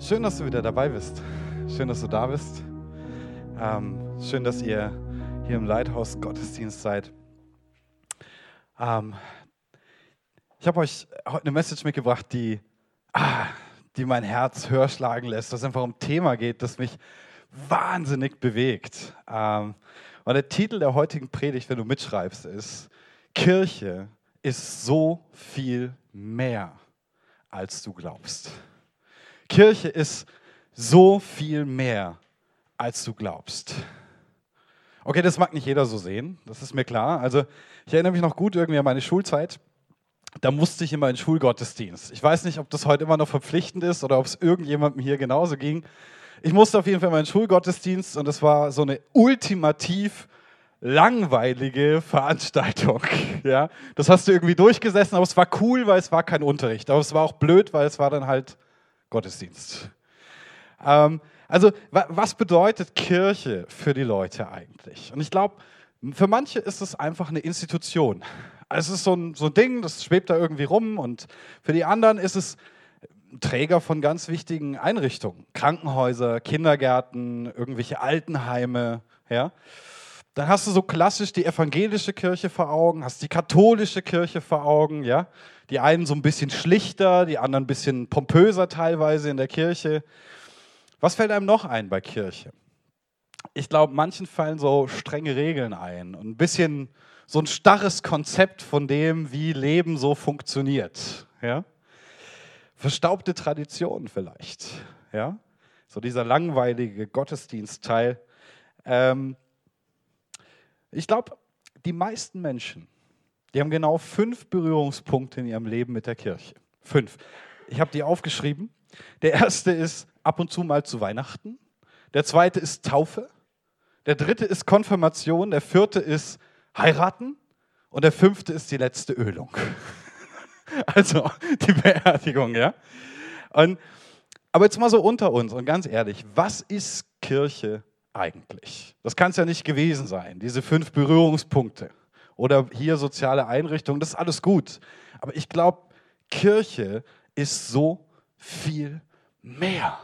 Schön, dass du wieder dabei bist. Schön, dass du da bist. Ähm, schön, dass ihr hier im Leithaus Gottesdienst seid. Ähm, ich habe euch heute eine Message mitgebracht, die, ah, die mein Herz höher schlagen lässt, dass es einfach um ein Thema geht, das mich wahnsinnig bewegt. Ähm, und der Titel der heutigen Predigt, wenn du mitschreibst, ist, Kirche ist so viel mehr, als du glaubst. Kirche ist so viel mehr, als du glaubst. Okay, das mag nicht jeder so sehen, das ist mir klar. Also ich erinnere mich noch gut irgendwie an meine Schulzeit. Da musste ich immer in Schulgottesdienst. Ich weiß nicht, ob das heute immer noch verpflichtend ist oder ob es irgendjemandem hier genauso ging. Ich musste auf jeden Fall in meinen Schulgottesdienst und es war so eine ultimativ langweilige Veranstaltung. Ja, das hast du irgendwie durchgesessen, aber es war cool, weil es war kein Unterricht. Aber es war auch blöd, weil es war dann halt Gottesdienst. Ähm, also was bedeutet Kirche für die Leute eigentlich? Und ich glaube, für manche ist es einfach eine Institution. Es ist so ein, so ein Ding, das schwebt da irgendwie rum und für die anderen ist es Träger von ganz wichtigen Einrichtungen. Krankenhäuser, Kindergärten, irgendwelche Altenheime. Ja? Dann hast du so klassisch die evangelische Kirche vor Augen, hast die katholische Kirche vor Augen, ja. Die einen so ein bisschen schlichter, die anderen ein bisschen pompöser teilweise in der Kirche. Was fällt einem noch ein bei Kirche? Ich glaube, manchen fallen so strenge Regeln ein und ein bisschen so ein starres Konzept von dem, wie Leben so funktioniert, ja. Verstaubte Traditionen vielleicht, ja. So dieser langweilige Gottesdienstteil. Ähm, ich glaube, die meisten Menschen, die haben genau fünf Berührungspunkte in ihrem Leben mit der Kirche. Fünf. Ich habe die aufgeschrieben. Der erste ist ab und zu mal zu Weihnachten. Der zweite ist Taufe. Der dritte ist Konfirmation. Der vierte ist heiraten. Und der fünfte ist die letzte Ölung. Also die Beerdigung, ja. Und, aber jetzt mal so unter uns und ganz ehrlich, was ist Kirche eigentlich? Das kann es ja nicht gewesen sein, diese fünf Berührungspunkte. Oder hier soziale Einrichtungen, das ist alles gut. Aber ich glaube, Kirche ist so viel mehr.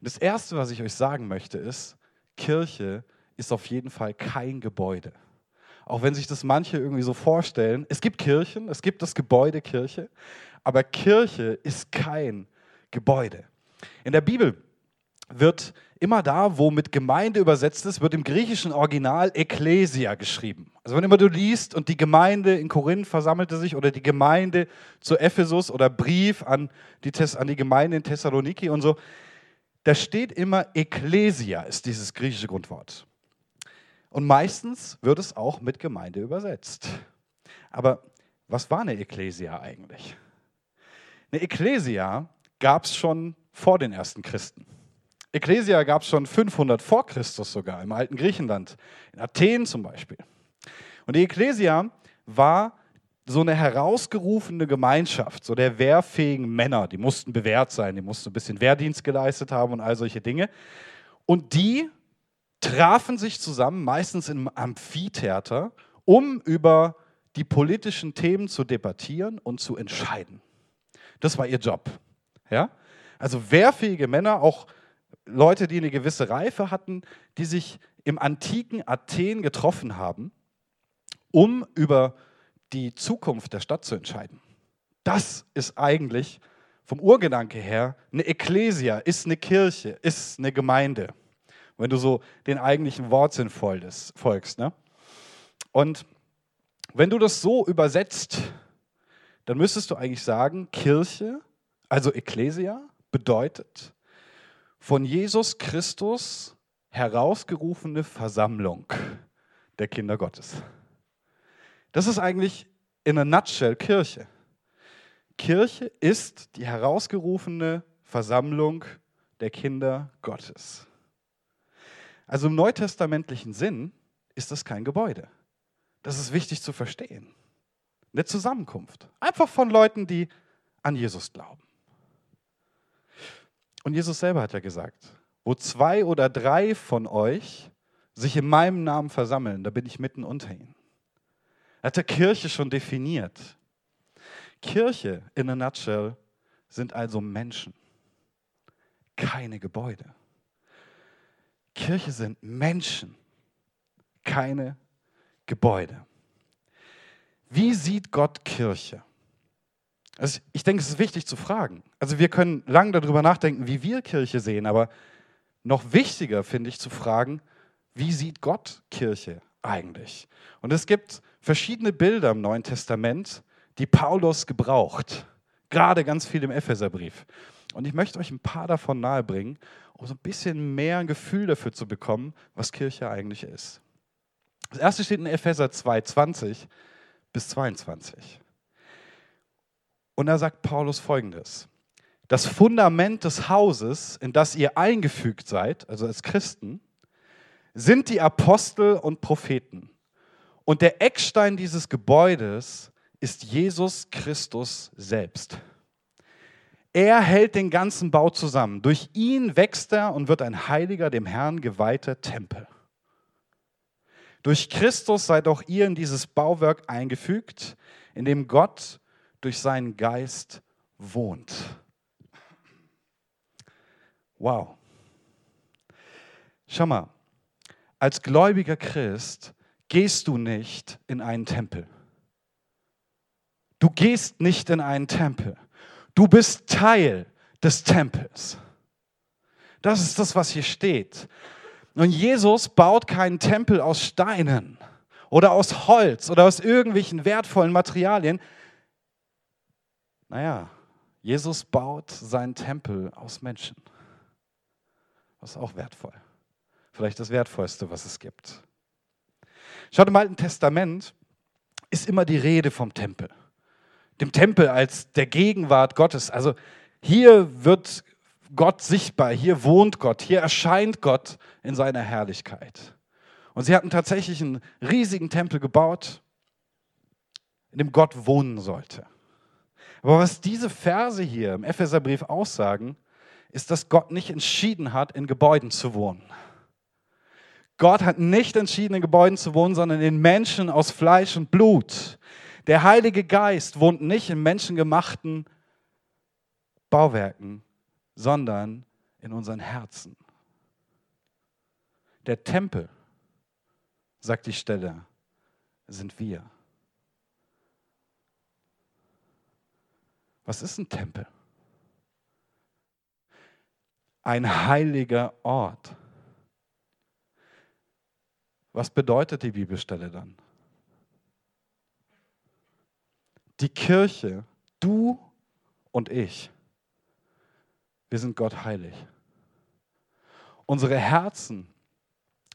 das Erste, was ich euch sagen möchte, ist, Kirche ist auf jeden Fall kein Gebäude. Auch wenn sich das manche irgendwie so vorstellen. Es gibt Kirchen, es gibt das Gebäude Kirche, aber Kirche ist kein Gebäude. In der Bibel wird immer da, wo mit Gemeinde übersetzt ist, wird im griechischen Original Ekklesia geschrieben. Also wenn immer du liest und die Gemeinde in Korinth versammelte sich oder die Gemeinde zu Ephesus oder Brief an die, an die Gemeinde in Thessaloniki und so, da steht immer Ekklesia ist dieses griechische Grundwort. Und meistens wird es auch mit Gemeinde übersetzt. Aber was war eine Ekklesia eigentlich? Eine Ekklesia gab es schon vor den ersten Christen. Ekklesia gab es schon 500 vor Christus sogar im alten Griechenland, in Athen zum Beispiel. Und die Ekklesia war so eine herausgerufene Gemeinschaft, so der wehrfähigen Männer, die mussten bewährt sein, die mussten ein bisschen Wehrdienst geleistet haben und all solche Dinge. Und die trafen sich zusammen, meistens im Amphitheater, um über die politischen Themen zu debattieren und zu entscheiden. Das war ihr Job. Ja? Also wehrfähige Männer, auch Leute, die eine gewisse Reife hatten, die sich im antiken Athen getroffen haben, um über die Zukunft der Stadt zu entscheiden. Das ist eigentlich vom Urgedanke her eine Ekklesia, ist eine Kirche, ist eine Gemeinde. Wenn du so den eigentlichen Wortsinn folgst. Ne? Und wenn du das so übersetzt, dann müsstest du eigentlich sagen, Kirche, also Ekklesia, bedeutet von Jesus Christus herausgerufene Versammlung der Kinder Gottes. Das ist eigentlich in a nutshell Kirche. Kirche ist die herausgerufene Versammlung der Kinder Gottes. Also im neutestamentlichen Sinn ist das kein Gebäude. Das ist wichtig zu verstehen. Eine Zusammenkunft. Einfach von Leuten, die an Jesus glauben. Und Jesus selber hat ja gesagt, wo zwei oder drei von euch sich in meinem Namen versammeln, da bin ich mitten unter ihnen. Er hat der Kirche schon definiert. Kirche in a nutshell sind also Menschen. keine Gebäude. Kirche sind Menschen, keine Gebäude. Wie sieht Gott Kirche? Also ich denke, es ist wichtig zu fragen. Also wir können lange darüber nachdenken, wie wir Kirche sehen, aber noch wichtiger finde ich zu fragen, wie sieht Gott Kirche eigentlich? Und es gibt verschiedene Bilder im Neuen Testament, die Paulus gebraucht, gerade ganz viel im Epheserbrief. Und ich möchte euch ein paar davon nahebringen, um so ein bisschen mehr ein Gefühl dafür zu bekommen, was Kirche eigentlich ist. Das erste steht in Epheser 2, 20 bis 22. Und da sagt Paulus folgendes. Das Fundament des Hauses, in das ihr eingefügt seid, also als Christen, sind die Apostel und Propheten. Und der Eckstein dieses Gebäudes ist Jesus Christus selbst. Er hält den ganzen Bau zusammen. Durch ihn wächst er und wird ein heiliger, dem Herrn geweihter Tempel. Durch Christus seid auch ihr in dieses Bauwerk eingefügt, in dem Gott durch seinen Geist wohnt. Wow. Schau mal, als gläubiger Christ gehst du nicht in einen Tempel. Du gehst nicht in einen Tempel. Du bist Teil des Tempels. Das ist das, was hier steht. Und Jesus baut keinen Tempel aus Steinen oder aus Holz oder aus irgendwelchen wertvollen Materialien. Naja, Jesus baut seinen Tempel aus Menschen. Das ist auch wertvoll. Vielleicht das Wertvollste, was es gibt. Schaut im Alten Testament ist immer die Rede vom Tempel. Dem Tempel als der Gegenwart Gottes. Also hier wird Gott sichtbar, hier wohnt Gott, hier erscheint Gott in seiner Herrlichkeit. Und sie hatten tatsächlich einen riesigen Tempel gebaut, in dem Gott wohnen sollte. Aber was diese Verse hier im Epheserbrief aussagen, ist, dass Gott nicht entschieden hat, in Gebäuden zu wohnen. Gott hat nicht entschieden, in Gebäuden zu wohnen, sondern in Menschen aus Fleisch und Blut. Der Heilige Geist wohnt nicht in menschengemachten Bauwerken, sondern in unseren Herzen. Der Tempel, sagt die Stelle, sind wir. Was ist ein Tempel? Ein heiliger Ort. Was bedeutet die Bibelstelle dann? Die Kirche, du und ich, wir sind Gott heilig. Unsere Herzen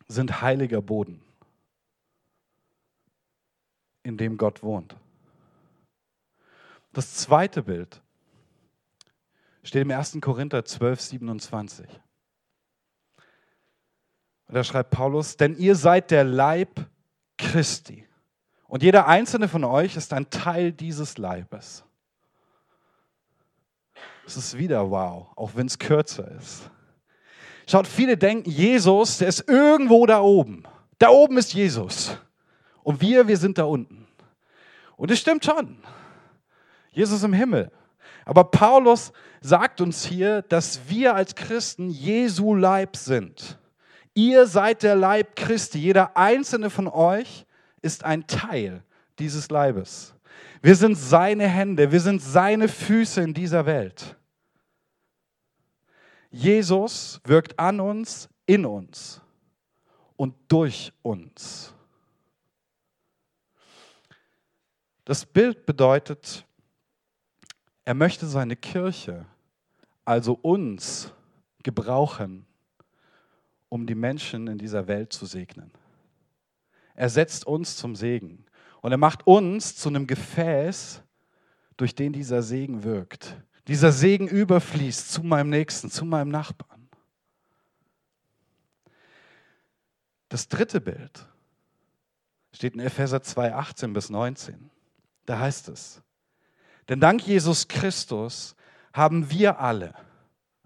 sind heiliger Boden, in dem Gott wohnt. Das zweite Bild steht im 1. Korinther 12, 27. Und da schreibt Paulus, denn ihr seid der Leib Christi. Und jeder einzelne von euch ist ein Teil dieses Leibes. Es ist wieder wow, auch wenn es kürzer ist. Schaut, viele denken, Jesus, der ist irgendwo da oben. Da oben ist Jesus. Und wir, wir sind da unten. Und es stimmt schon. Jesus im Himmel. Aber Paulus sagt uns hier, dass wir als Christen Jesu Leib sind. Ihr seid der Leib Christi. Jeder einzelne von euch ist ein Teil dieses Leibes. Wir sind seine Hände, wir sind seine Füße in dieser Welt. Jesus wirkt an uns, in uns und durch uns. Das Bild bedeutet, er möchte seine Kirche, also uns, gebrauchen, um die Menschen in dieser Welt zu segnen. Er setzt uns zum Segen und er macht uns zu einem Gefäß, durch den dieser Segen wirkt. Dieser Segen überfließt zu meinem Nächsten, zu meinem Nachbarn. Das dritte Bild steht in Epheser 2, 18 bis 19. Da heißt es, denn dank Jesus Christus haben wir alle,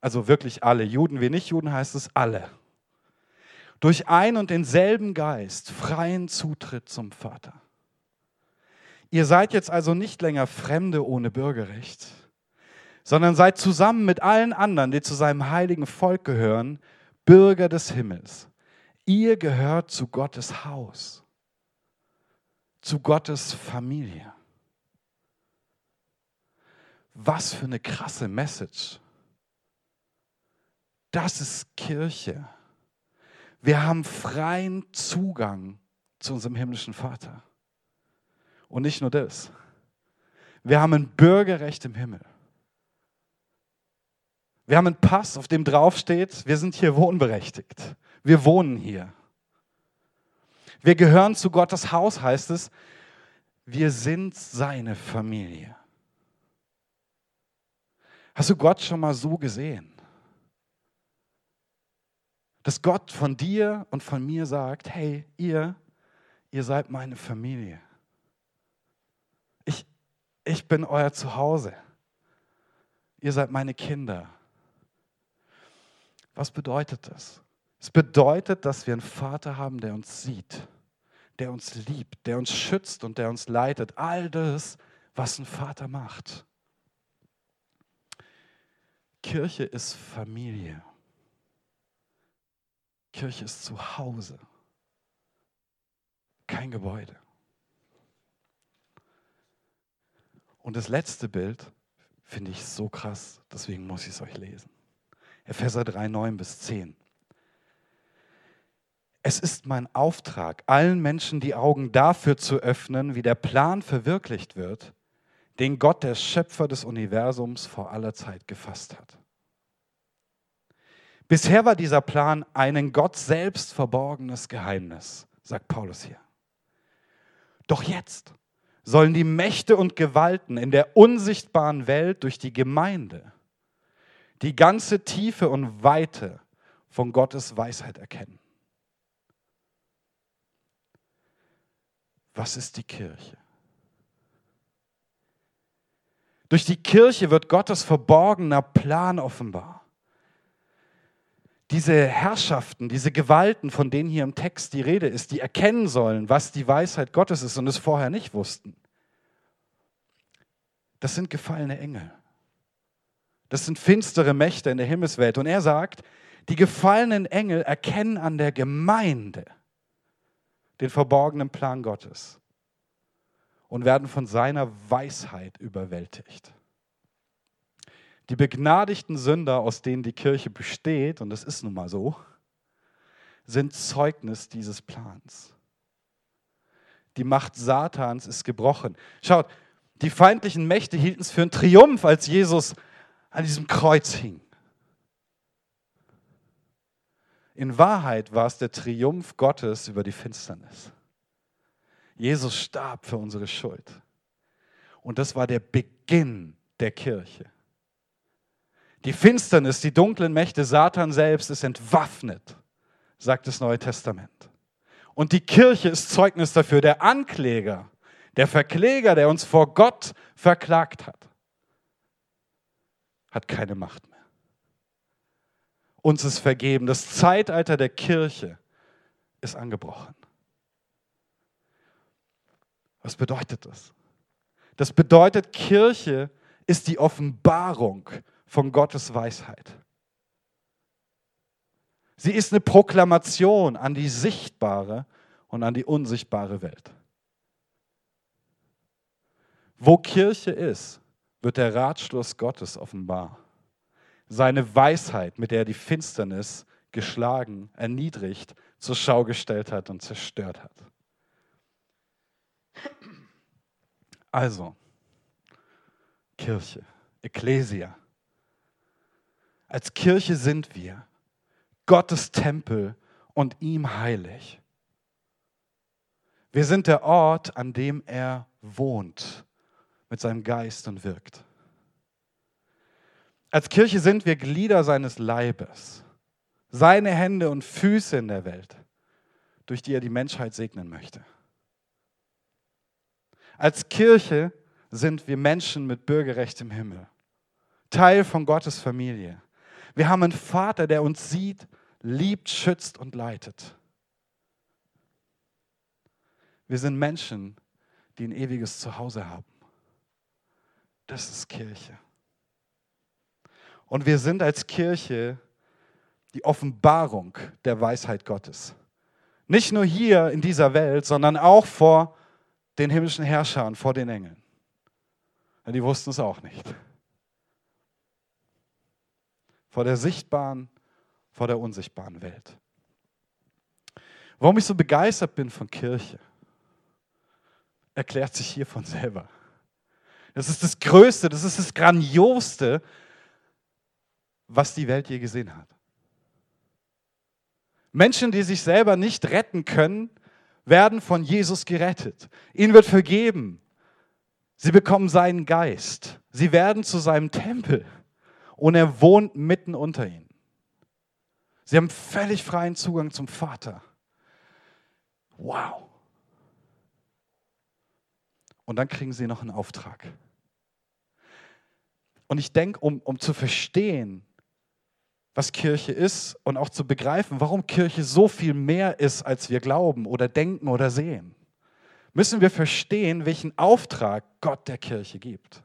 also wirklich alle, Juden wie nicht Juden heißt es alle, durch ein und denselben Geist freien Zutritt zum Vater. Ihr seid jetzt also nicht länger Fremde ohne Bürgerrecht, sondern seid zusammen mit allen anderen, die zu seinem heiligen Volk gehören, Bürger des Himmels. Ihr gehört zu Gottes Haus, zu Gottes Familie. Was für eine krasse Message. Das ist Kirche. Wir haben freien Zugang zu unserem himmlischen Vater. Und nicht nur das. Wir haben ein Bürgerrecht im Himmel. Wir haben einen Pass, auf dem draufsteht, wir sind hier wohnberechtigt. Wir wohnen hier. Wir gehören zu Gottes Haus, heißt es. Wir sind seine Familie. Hast du Gott schon mal so gesehen? Dass Gott von dir und von mir sagt, hey, ihr, ihr seid meine Familie. Ich, ich bin euer Zuhause. Ihr seid meine Kinder. Was bedeutet das? Es bedeutet, dass wir einen Vater haben, der uns sieht, der uns liebt, der uns schützt und der uns leitet. All das, was ein Vater macht. Kirche ist Familie. Kirche ist zu Hause, kein Gebäude. Und das letzte Bild finde ich so krass, deswegen muss ich es euch lesen. Epheser 3, 9 bis 10. Es ist mein Auftrag, allen Menschen die Augen dafür zu öffnen, wie der Plan verwirklicht wird, den Gott, der Schöpfer des Universums, vor aller Zeit gefasst hat. Bisher war dieser Plan ein in Gott selbst verborgenes Geheimnis, sagt Paulus hier. Doch jetzt sollen die Mächte und Gewalten in der unsichtbaren Welt durch die Gemeinde die ganze Tiefe und Weite von Gottes Weisheit erkennen. Was ist die Kirche? Durch die Kirche wird Gottes verborgener Plan offenbar. Diese Herrschaften, diese Gewalten, von denen hier im Text die Rede ist, die erkennen sollen, was die Weisheit Gottes ist und es vorher nicht wussten. Das sind gefallene Engel. Das sind finstere Mächte in der Himmelswelt. Und er sagt, die gefallenen Engel erkennen an der Gemeinde den verborgenen Plan Gottes und werden von seiner Weisheit überwältigt. Die begnadigten Sünder, aus denen die Kirche besteht, und das ist nun mal so, sind Zeugnis dieses Plans. Die Macht Satans ist gebrochen. Schaut, die feindlichen Mächte hielten es für einen Triumph, als Jesus an diesem Kreuz hing. In Wahrheit war es der Triumph Gottes über die Finsternis. Jesus starb für unsere Schuld. Und das war der Beginn der Kirche. Die Finsternis, die dunklen Mächte, Satan selbst ist entwaffnet, sagt das Neue Testament. Und die Kirche ist Zeugnis dafür, der Ankläger, der Verkläger, der uns vor Gott verklagt hat hat keine Macht mehr. Uns ist vergeben. Das Zeitalter der Kirche ist angebrochen. Was bedeutet das? Das bedeutet, Kirche ist die Offenbarung von Gottes Weisheit. Sie ist eine Proklamation an die sichtbare und an die unsichtbare Welt. Wo Kirche ist, wird der Ratschluss Gottes offenbar. Seine Weisheit, mit der er die Finsternis geschlagen, erniedrigt, zur Schau gestellt hat und zerstört hat. Also, Kirche, Ekklesia. Als Kirche sind wir Gottes Tempel und ihm heilig. Wir sind der Ort, an dem er wohnt mit seinem Geist und wirkt. Als Kirche sind wir Glieder seines Leibes, seine Hände und Füße in der Welt, durch die er die Menschheit segnen möchte. Als Kirche sind wir Menschen mit Bürgerrecht im Himmel, Teil von Gottes Familie. Wir haben einen Vater, der uns sieht, liebt, schützt und leitet. Wir sind Menschen, die ein ewiges Zuhause haben. Das ist Kirche. Und wir sind als Kirche die Offenbarung der Weisheit Gottes. Nicht nur hier in dieser Welt, sondern auch vor den himmlischen Herrschern, vor den Engeln. Ja, die wussten es auch nicht. Vor der sichtbaren, vor der unsichtbaren Welt. Warum ich so begeistert bin von Kirche, erklärt sich hier von selber. Das ist das Größte, das ist das Grandiosste, was die Welt je gesehen hat. Menschen, die sich selber nicht retten können, werden von Jesus gerettet. Ihnen wird vergeben. Sie bekommen seinen Geist. Sie werden zu seinem Tempel und er wohnt mitten unter ihnen. Sie haben völlig freien Zugang zum Vater. Wow. Und dann kriegen sie noch einen Auftrag. Und ich denke, um, um zu verstehen, was Kirche ist und auch zu begreifen, warum Kirche so viel mehr ist, als wir glauben oder denken oder sehen, müssen wir verstehen, welchen Auftrag Gott der Kirche gibt.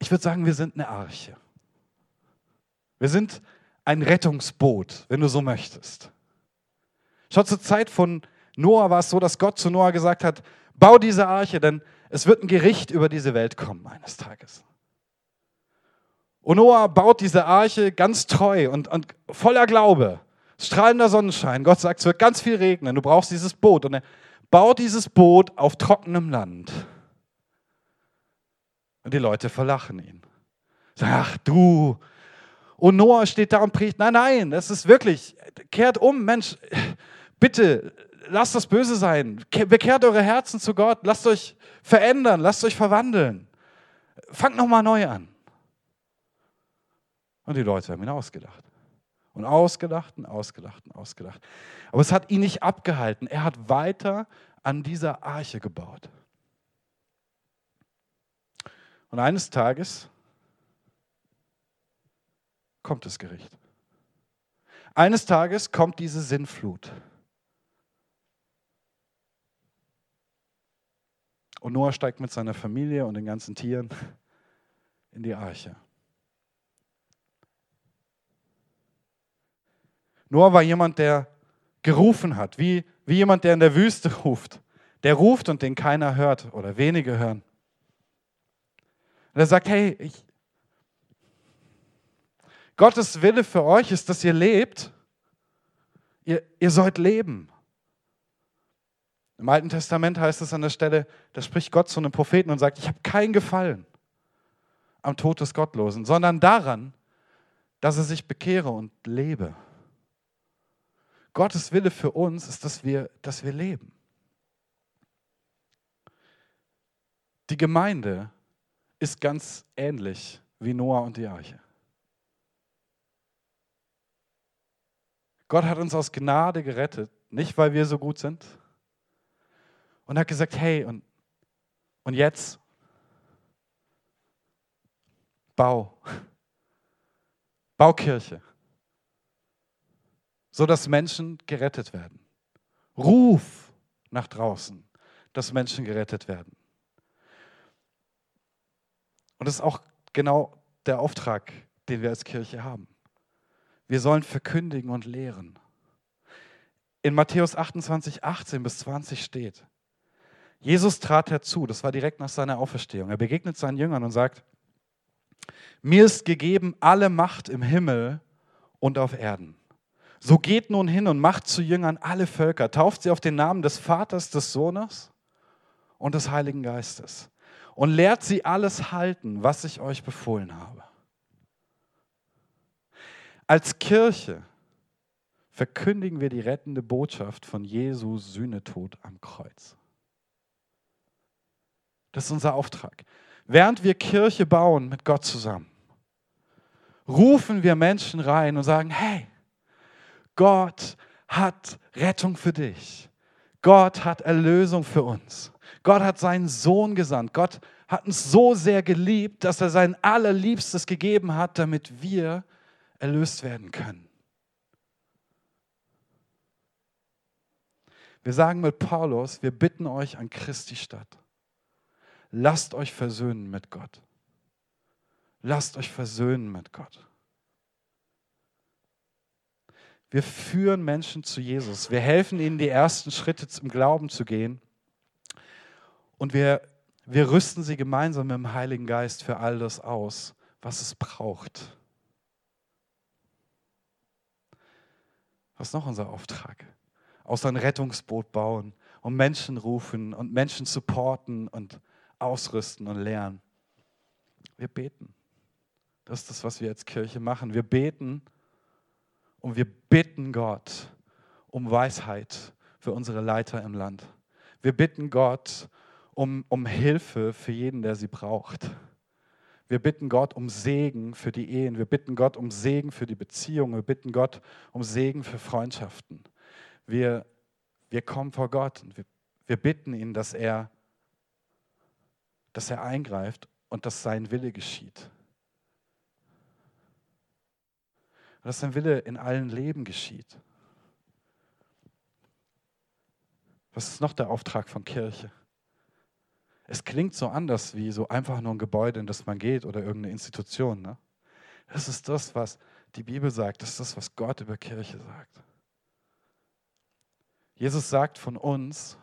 Ich würde sagen, wir sind eine Arche. Wir sind ein Rettungsboot, wenn du so möchtest. Schau, zur Zeit von Noah war es so, dass Gott zu Noah gesagt hat, bau diese Arche, denn es wird ein Gericht über diese Welt kommen eines Tages. Und Noah baut diese Arche ganz treu und, und voller Glaube. Strahlender Sonnenschein. Gott sagt, es wird ganz viel regnen. Du brauchst dieses Boot. Und er baut dieses Boot auf trockenem Land. Und die Leute verlachen ihn. Ach du. Und Noah steht da und predigt, nein, nein, das ist wirklich, kehrt um, Mensch, bitte, lasst das Böse sein. Bekehrt eure Herzen zu Gott. Lasst euch verändern. Lasst euch verwandeln. Fangt nochmal neu an. Und die Leute haben ihn ausgedacht. Und ausgedacht und ausgedacht und ausgedacht. Aber es hat ihn nicht abgehalten. Er hat weiter an dieser Arche gebaut. Und eines Tages kommt das Gericht. Eines Tages kommt diese Sinnflut. Und Noah steigt mit seiner Familie und den ganzen Tieren in die Arche. Noah war jemand, der gerufen hat, wie, wie jemand, der in der Wüste ruft. Der ruft und den keiner hört oder wenige hören. Und er sagt, hey, ich, Gottes Wille für euch ist, dass ihr lebt. Ihr, ihr sollt leben. Im Alten Testament heißt es an der Stelle, da spricht Gott zu einem Propheten und sagt, ich habe keinen Gefallen am Tod des Gottlosen, sondern daran, dass er sich bekehre und lebe. Gottes Wille für uns ist, dass wir, dass wir leben. Die Gemeinde ist ganz ähnlich wie Noah und die Arche. Gott hat uns aus Gnade gerettet, nicht weil wir so gut sind, und hat gesagt, hey, und, und jetzt bau, bau Kirche, sodass Menschen gerettet werden. Ruf nach draußen, dass Menschen gerettet werden. Und das ist auch genau der Auftrag, den wir als Kirche haben. Wir sollen verkündigen und lehren. In Matthäus 28, 18 bis 20 steht, Jesus trat herzu, das war direkt nach seiner Auferstehung. Er begegnet seinen Jüngern und sagt, mir ist gegeben alle Macht im Himmel und auf Erden. So geht nun hin und macht zu Jüngern alle Völker, tauft sie auf den Namen des Vaters, des Sohnes und des Heiligen Geistes und lehrt sie alles halten, was ich euch befohlen habe. Als Kirche verkündigen wir die rettende Botschaft von Jesu Sühnetod am Kreuz. Das ist unser Auftrag. Während wir Kirche bauen mit Gott zusammen, rufen wir Menschen rein und sagen, hey, Gott hat Rettung für dich. Gott hat Erlösung für uns. Gott hat seinen Sohn gesandt. Gott hat uns so sehr geliebt, dass er sein allerliebstes gegeben hat, damit wir erlöst werden können. Wir sagen mit Paulus, wir bitten euch an Christi statt lasst euch versöhnen mit Gott. Lasst euch versöhnen mit Gott. Wir führen Menschen zu Jesus. Wir helfen ihnen, die ersten Schritte zum Glauben zu gehen. Und wir, wir rüsten sie gemeinsam mit dem Heiligen Geist für all das aus, was es braucht. Was ist noch unser Auftrag? Außer ein Rettungsboot bauen und Menschen rufen und Menschen supporten und ausrüsten und lernen. Wir beten. Das ist das, was wir als Kirche machen. Wir beten und wir bitten Gott um Weisheit für unsere Leiter im Land. Wir bitten Gott um, um Hilfe für jeden, der sie braucht. Wir bitten Gott um Segen für die Ehen. Wir bitten Gott um Segen für die Beziehungen. Wir bitten Gott um Segen für Freundschaften. Wir, wir kommen vor Gott und wir, wir bitten ihn, dass er, dass er eingreift und dass sein Wille geschieht. Und dass sein Wille in allen Leben geschieht. Was ist noch der Auftrag von Kirche? Es klingt so anders wie so einfach nur ein Gebäude, in das man geht oder irgendeine Institution. Ne? Das ist das, was die Bibel sagt. Das ist das, was Gott über Kirche sagt. Jesus sagt von uns,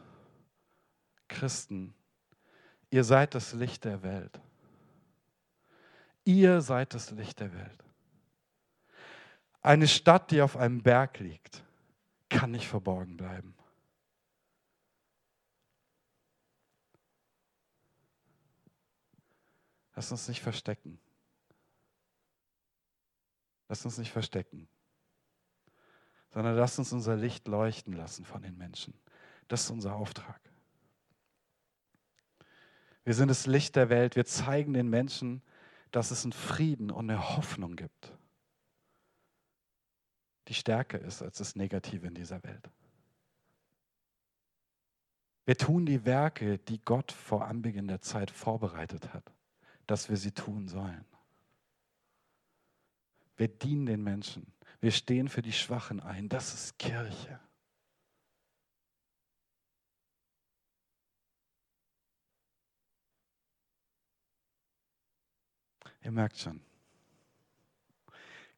Christen, ihr seid das Licht der Welt. Ihr seid das Licht der Welt. Eine Stadt, die auf einem Berg liegt, kann nicht verborgen bleiben. Lass uns nicht verstecken. Lass uns nicht verstecken, sondern lass uns unser Licht leuchten lassen von den Menschen. Das ist unser Auftrag. Wir sind das Licht der Welt. Wir zeigen den Menschen, dass es einen Frieden und eine Hoffnung gibt, die stärker ist als das Negative in dieser Welt. Wir tun die Werke, die Gott vor Anbeginn der Zeit vorbereitet hat dass wir sie tun sollen. Wir dienen den Menschen. Wir stehen für die Schwachen ein. Das ist Kirche. Ihr merkt schon,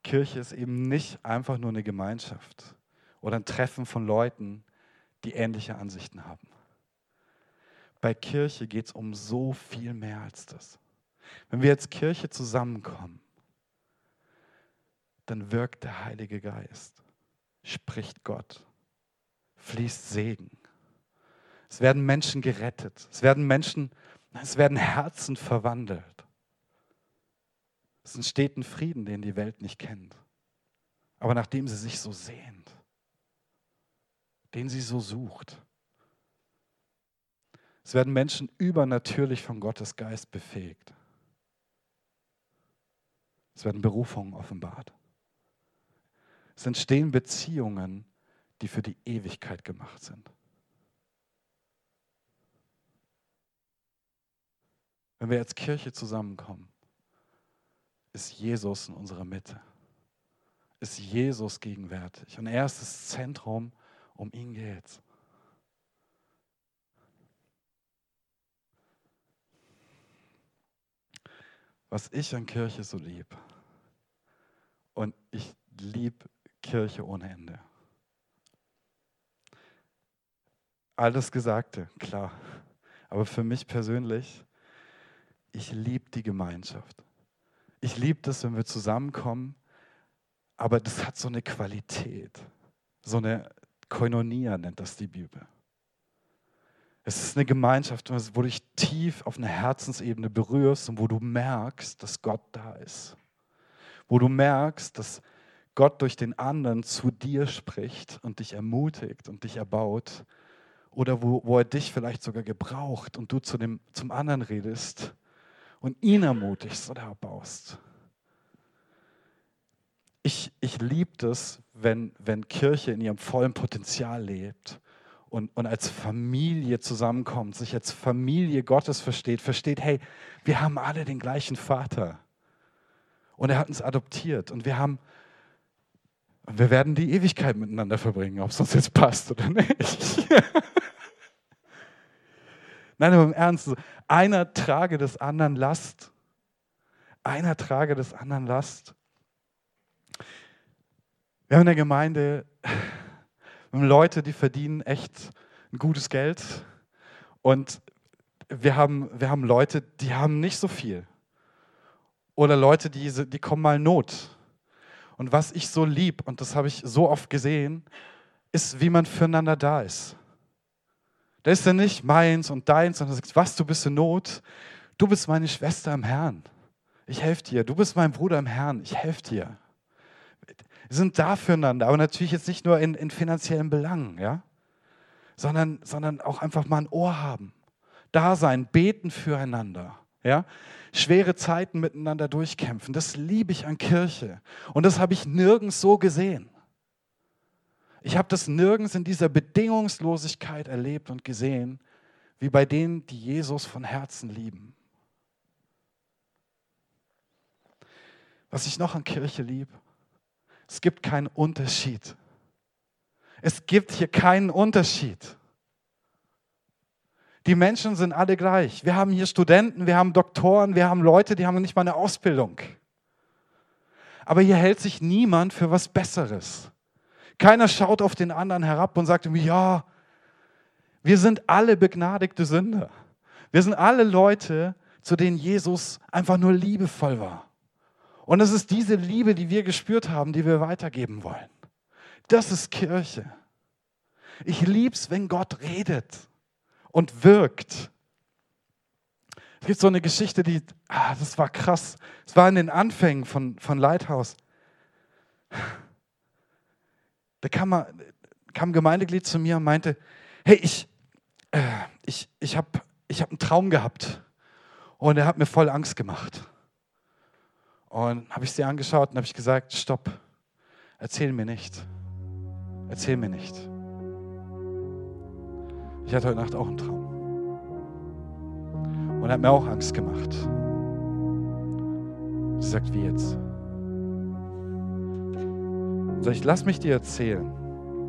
Kirche ist eben nicht einfach nur eine Gemeinschaft oder ein Treffen von Leuten, die ähnliche Ansichten haben. Bei Kirche geht es um so viel mehr als das. Wenn wir als Kirche zusammenkommen, dann wirkt der Heilige Geist, spricht Gott, fließt Segen. Es werden Menschen gerettet, es werden Menschen, es werden Herzen verwandelt. Es entsteht ein Frieden, den die Welt nicht kennt, aber nachdem sie sich so sehnt, den sie so sucht. Es werden Menschen übernatürlich von Gottes Geist befähigt. Es werden Berufungen offenbart. Es entstehen Beziehungen, die für die Ewigkeit gemacht sind. Wenn wir als Kirche zusammenkommen, ist Jesus in unserer Mitte. Ist Jesus gegenwärtig. Und er ist das Zentrum, um ihn geht's. was ich an Kirche so lieb. Und ich liebe Kirche ohne Ende. Alles Gesagte, klar. Aber für mich persönlich, ich liebe die Gemeinschaft. Ich liebe das, wenn wir zusammenkommen, aber das hat so eine Qualität. So eine Koinonia nennt das die Bibel. Es ist eine Gemeinschaft, wo du dich tief auf einer Herzensebene berührst und wo du merkst, dass Gott da ist. Wo du merkst, dass Gott durch den anderen zu dir spricht und dich ermutigt und dich erbaut. Oder wo, wo er dich vielleicht sogar gebraucht und du zu dem, zum anderen redest und ihn ermutigst oder erbaust. Ich, ich liebe das, wenn, wenn Kirche in ihrem vollen Potenzial lebt und, und als Familie zusammenkommt, sich als Familie Gottes versteht, versteht, hey, wir haben alle den gleichen Vater. Und er hat uns adoptiert und wir haben, wir werden die Ewigkeit miteinander verbringen, ob es uns jetzt passt oder nicht. Nein, aber im Ernst, Einer trage des anderen Last. Einer trage des anderen Last. Wir haben in der Gemeinde Leute, die verdienen echt ein gutes Geld. Und wir haben, wir haben Leute, die haben nicht so viel. Oder Leute, die, die kommen mal in Not. Und was ich so lieb, und das habe ich so oft gesehen, ist, wie man füreinander da ist. Da ist er nicht meins und deins, sondern sagt, was, du bist in Not? Du bist meine Schwester im Herrn. Ich helfe dir. Du bist mein Bruder im Herrn. Ich helfe dir. Wir sind da füreinander, aber natürlich jetzt nicht nur in, in finanziellen Belangen, ja? sondern, sondern auch einfach mal ein Ohr haben. Da sein, beten füreinander. Ja? Schwere Zeiten miteinander durchkämpfen. Das liebe ich an Kirche. Und das habe ich nirgends so gesehen. Ich habe das nirgends in dieser Bedingungslosigkeit erlebt und gesehen, wie bei denen, die Jesus von Herzen lieben. Was ich noch an Kirche liebe, es gibt keinen Unterschied. Es gibt hier keinen Unterschied. Die Menschen sind alle gleich. Wir haben hier Studenten, wir haben Doktoren, wir haben Leute, die haben nicht mal eine Ausbildung. Aber hier hält sich niemand für was Besseres. Keiner schaut auf den anderen herab und sagt ihm, ja, wir sind alle begnadigte Sünder. Wir sind alle Leute, zu denen Jesus einfach nur liebevoll war. Und es ist diese Liebe, die wir gespürt haben, die wir weitergeben wollen. Das ist Kirche. Ich liebe es, wenn Gott redet und wirkt. Es gibt so eine Geschichte, die, ah, das war krass. Es war in den Anfängen von, von Lighthouse. Da kam, mal, kam ein Gemeindeglied zu mir und meinte, hey, ich, äh, ich, ich habe ich hab einen Traum gehabt und er hat mir voll Angst gemacht. Und habe ich sie angeschaut und habe ich gesagt, stopp, erzähl mir nicht. Erzähl mir nicht. Ich hatte heute Nacht auch einen Traum. Und er hat mir auch Angst gemacht. Sie sagt, wie jetzt? Sag ich, lass mich dir erzählen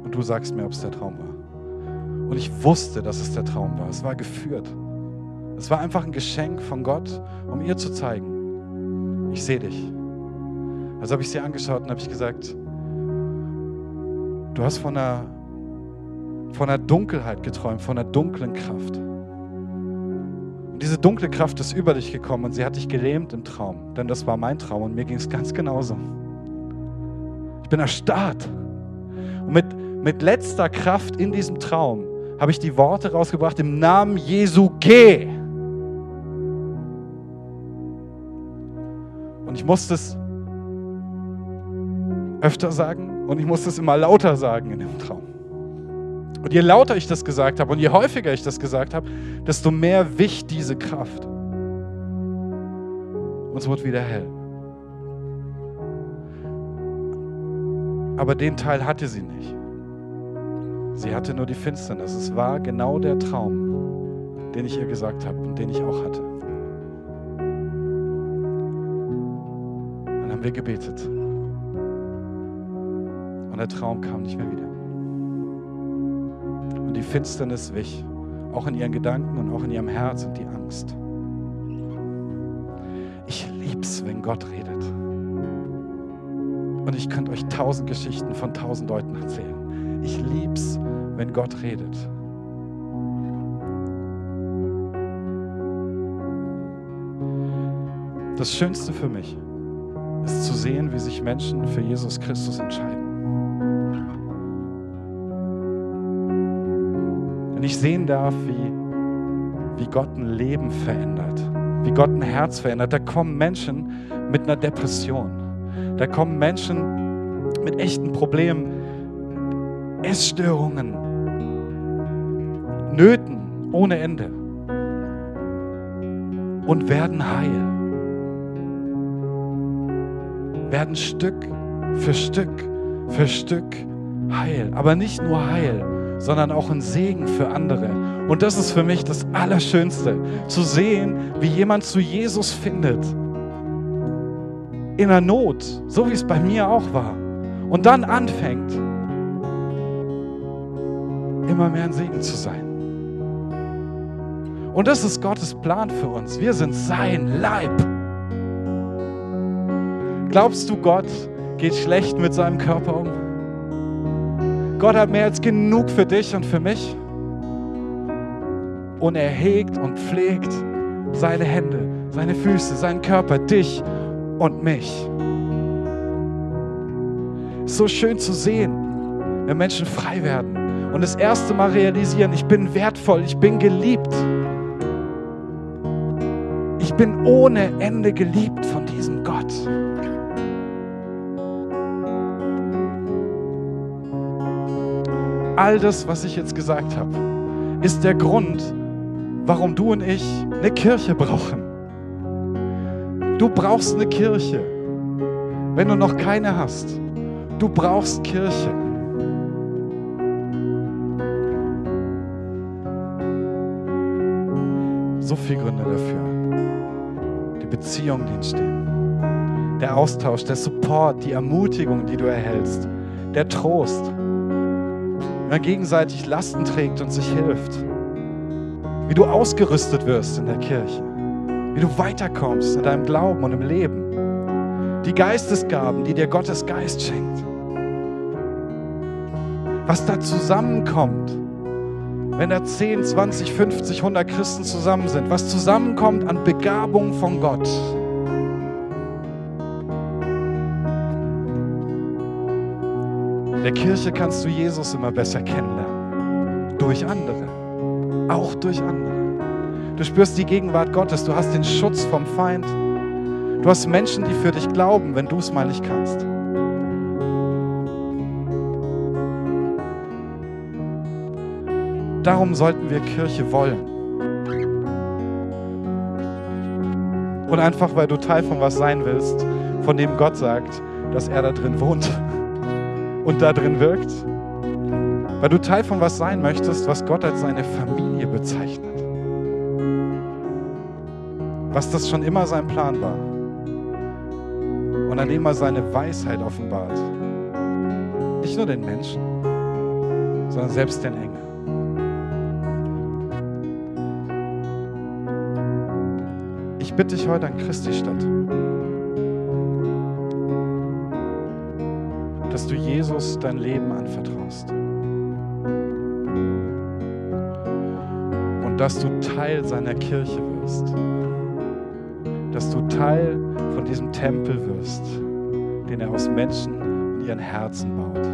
und du sagst mir, ob es der Traum war. Und ich wusste, dass es der Traum war. Es war geführt. Es war einfach ein Geschenk von Gott, um ihr zu zeigen, ich sehe dich. Also habe ich sie angeschaut und habe ich gesagt, du hast von einer, von einer Dunkelheit geträumt, von einer dunklen Kraft. Und diese dunkle Kraft ist über dich gekommen und sie hat dich gelähmt im Traum. Denn das war mein Traum und mir ging es ganz genauso. Ich bin erstarrt. Und mit, mit letzter Kraft in diesem Traum habe ich die Worte rausgebracht im Namen Jesu, geh. Und ich musste es öfter sagen und ich musste es immer lauter sagen in dem Traum. Und je lauter ich das gesagt habe und je häufiger ich das gesagt habe, desto mehr wich diese Kraft. Und es wurde wieder hell. Aber den Teil hatte sie nicht. Sie hatte nur die Finsternis. Es war genau der Traum, den ich ihr gesagt habe und den ich auch hatte. Dann haben wir gebetet. Und der Traum kam nicht mehr wieder. Und die Finsternis wich, auch in ihren Gedanken und auch in ihrem Herz und die Angst. Ich lieb's, wenn Gott redet. Und ich könnte euch tausend Geschichten von tausend Leuten erzählen. Ich lieb's, wenn Gott redet. Das Schönste für mich ist zu sehen, wie sich Menschen für Jesus Christus entscheiden. Wenn ich sehen darf, wie, wie Gott ein Leben verändert, wie Gott ein Herz verändert, da kommen Menschen mit einer Depression da kommen Menschen mit echten Problemen, Essstörungen, Nöten ohne Ende und werden heil. Werden Stück für Stück für Stück heil. Aber nicht nur heil, sondern auch ein Segen für andere. Und das ist für mich das Allerschönste, zu sehen, wie jemand zu Jesus findet in der Not, so wie es bei mir auch war, und dann anfängt, immer mehr ein Segen zu sein. Und das ist Gottes Plan für uns. Wir sind sein Leib. Glaubst du, Gott geht schlecht mit seinem Körper um? Gott hat mehr als genug für dich und für mich. Und er hegt und pflegt seine Hände, seine Füße, seinen Körper, dich und mich. So schön zu sehen, wenn Menschen frei werden und das erste Mal realisieren, ich bin wertvoll, ich bin geliebt. Ich bin ohne Ende geliebt von diesem Gott. All das, was ich jetzt gesagt habe, ist der Grund, warum du und ich eine Kirche brauchen. Du brauchst eine Kirche, wenn du noch keine hast. Du brauchst Kirche. So viele Gründe dafür. Die Beziehungen, die entstehen. Der Austausch, der Support, die Ermutigung, die du erhältst. Der Trost. Wenn man gegenseitig Lasten trägt und sich hilft wie du ausgerüstet wirst in der Kirche, wie du weiterkommst in deinem Glauben und im Leben. Die Geistesgaben, die dir Gottes Geist schenkt. Was da zusammenkommt, wenn da 10, 20, 50, 100 Christen zusammen sind, was zusammenkommt an Begabung von Gott. In der Kirche kannst du Jesus immer besser kennenlernen. Durch andere auch durch andere. Du spürst die Gegenwart Gottes, du hast den Schutz vom Feind. Du hast Menschen, die für dich glauben, wenn du es mal nicht kannst. Darum sollten wir Kirche wollen. Und einfach, weil du Teil von was sein willst, von dem Gott sagt, dass er da drin wohnt und da drin wirkt weil du Teil von was sein möchtest, was Gott als seine Familie bezeichnet. Was das schon immer sein Plan war. Und an dem er seine Weisheit offenbart. Nicht nur den Menschen, sondern selbst den Engeln. Ich bitte dich heute an Christi Stadt, dass du Jesus dein Leben anvertraust. dass du Teil seiner Kirche wirst. Dass du Teil von diesem Tempel wirst, den er aus Menschen und ihren Herzen baut.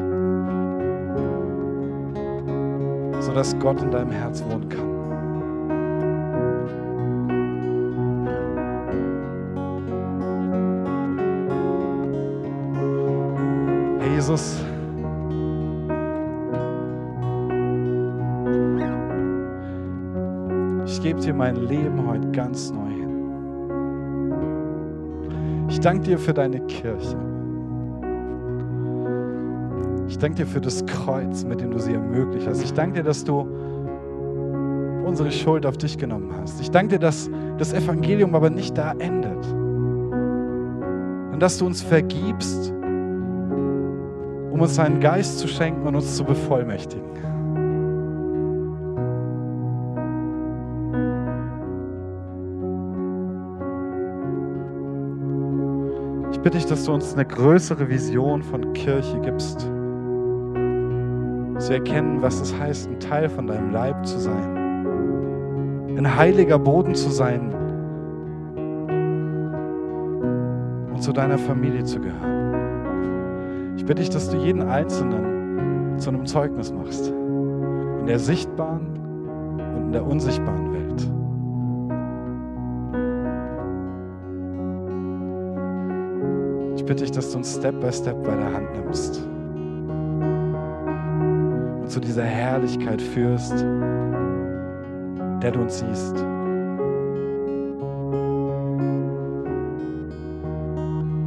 Sodass Gott in deinem Herz wohnen kann. Jesus, gebe dir mein Leben heute ganz neu hin. Ich danke dir für deine Kirche. Ich danke dir für das Kreuz, mit dem du sie ermöglicht hast. Ich danke dir, dass du unsere Schuld auf dich genommen hast. Ich danke dir, dass das Evangelium aber nicht da endet. Und dass du uns vergibst, um uns deinen Geist zu schenken und uns zu bevollmächtigen. Bitte ich, dass du uns eine größere Vision von Kirche gibst. Zu erkennen, was es heißt, ein Teil von deinem Leib zu sein. Ein heiliger Boden zu sein. Und zu deiner Familie zu gehören. Ich bitte dich, dass du jeden Einzelnen zu einem Zeugnis machst. In der sichtbaren und in der unsichtbaren Welt. Ich bitte dich, dass du uns Step by Step bei der Hand nimmst und zu dieser Herrlichkeit führst, der du uns siehst.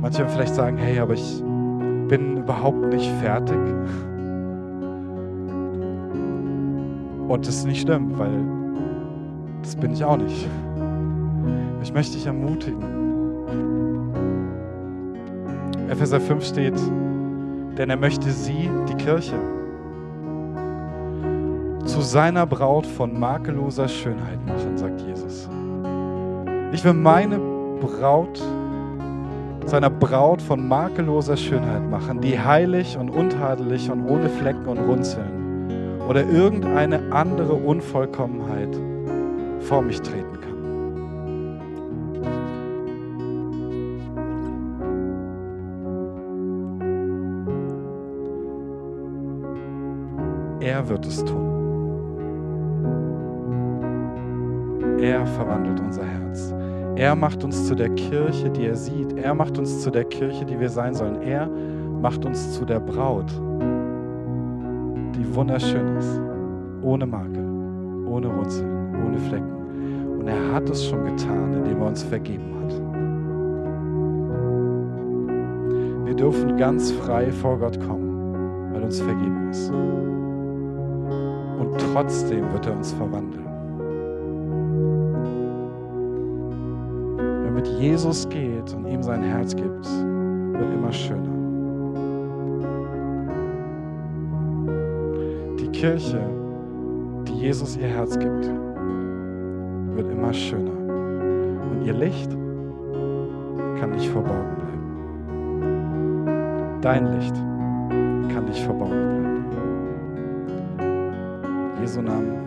Manche werden vielleicht sagen, hey, aber ich bin überhaupt nicht fertig. Und das ist nicht schlimm, weil das bin ich auch nicht. Ich möchte dich ermutigen, Epheser 5 steht, denn er möchte sie, die Kirche, zu seiner Braut von makelloser Schönheit machen, sagt Jesus. Ich will meine Braut zu einer Braut von makelloser Schönheit machen, die heilig und untadelig und ohne Flecken und Runzeln oder irgendeine andere Unvollkommenheit vor mich treten Wird es tun. Er verwandelt unser Herz. Er macht uns zu der Kirche, die er sieht. Er macht uns zu der Kirche, die wir sein sollen. Er macht uns zu der Braut, die wunderschön ist, ohne Makel, ohne Runzeln, ohne Flecken. Und er hat es schon getan, indem er uns vergeben hat. Wir dürfen ganz frei vor Gott kommen, weil uns vergeben ist. Trotzdem wird er uns verwandeln. Wer mit Jesus geht und ihm sein Herz gibt, wird immer schöner. Die Kirche, die Jesus ihr Herz gibt, wird immer schöner. Und ihr Licht kann nicht verborgen bleiben. Dein Licht kann nicht verborgen bleiben. Jesu Namen.